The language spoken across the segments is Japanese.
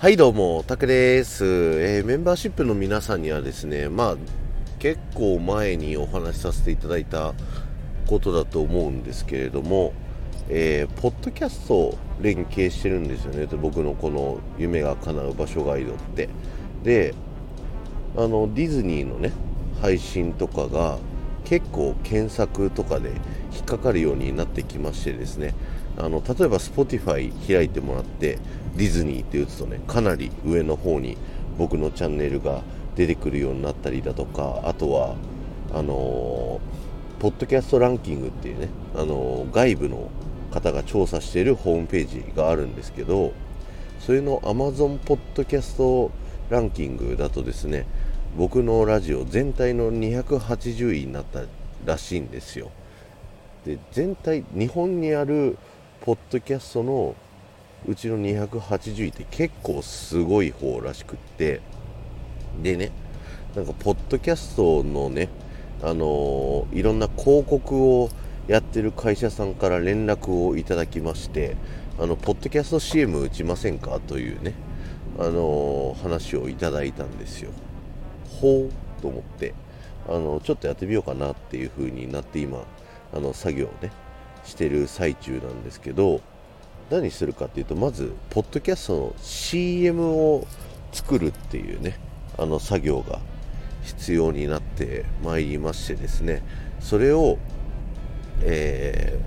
はいどうも、タクです、えー、メンバーシップの皆さんにはですね、まあ、結構前にお話しさせていただいたことだと思うんですけれども、えー、ポッドキャストを連携してるんですよね、僕のこの夢が叶う場所ガイドって。で、あの、ディズニーのね、配信とかが結構検索とかで引っかかるようになってきましてですね、あの例えば Spotify 開いてもらってディズニーって打つとねかなり上の方に僕のチャンネルが出てくるようになったりだとかあとはあのー、ポッドキャストランキングっていうね、あのー、外部の方が調査しているホームページがあるんですけどそれの Amazon ポッドキャストランキングだとですね僕のラジオ全体の280位になったらしいんですよ。で全体日本にあるポッドキャストのうちの280位って結構すごい方らしくって。でねなんかポッドキャストのねあのー、いろんな広告をやってる会社さんから連絡をいただきましてあのポッドキャスト CM 打ちませんか？というねあのー、話をいただいたんですよ。ほうと思ってあのちょっとやってみようかなっていう風になって今あの作業をねしてる最中なんですけど何するかっていうとまずポッドキャストの CM を作るっていうねあの作業が必要になってまいりましてですねそれを、え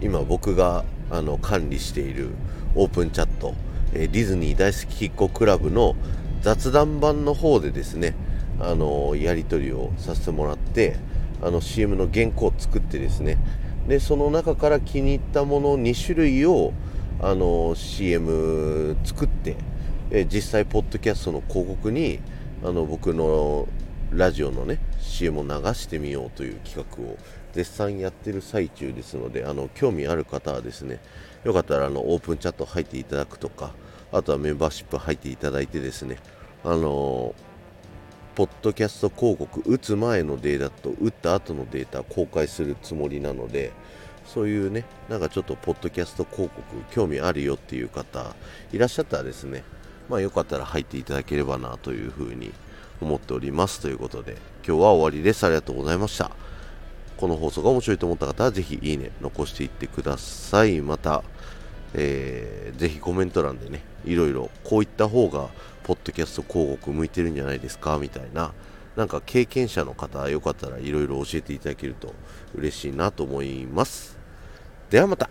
ー、今僕があの管理しているオープンチャット、えー、ディズニー大好きっ子クラブの雑談版の方でですねあのやり取りをさせてもらってあの CM の原稿を作ってですね。でその中から気に入ったもの2種類をあの CM 作ってえ実際ポッドキャストの広告にあの僕のラジオのね CM を流してみようという企画を絶賛やってる最中ですのであの興味ある方はですねよかったらあのオープンチャット入っていただくとかあとはメンバーシップ入っていただいてですねあのポッドキャスト広告打つ前のデータと打った後のデータ公開するつもりなのでそういうねなんかちょっとポッドキャスト広告興味あるよっていう方いらっしゃったらですねまあよかったら入っていただければなというふうに思っておりますということで今日は終わりです。ありがとうございました。この放送が面白いと思った方はぜひいいね残していってください。またえー、ぜひコメント欄でね、いろいろこういった方が、ポッドキャスト広告向いてるんじゃないですかみたいな、なんか経験者の方、よかったらいろいろ教えていただけると嬉しいなと思います。ではまた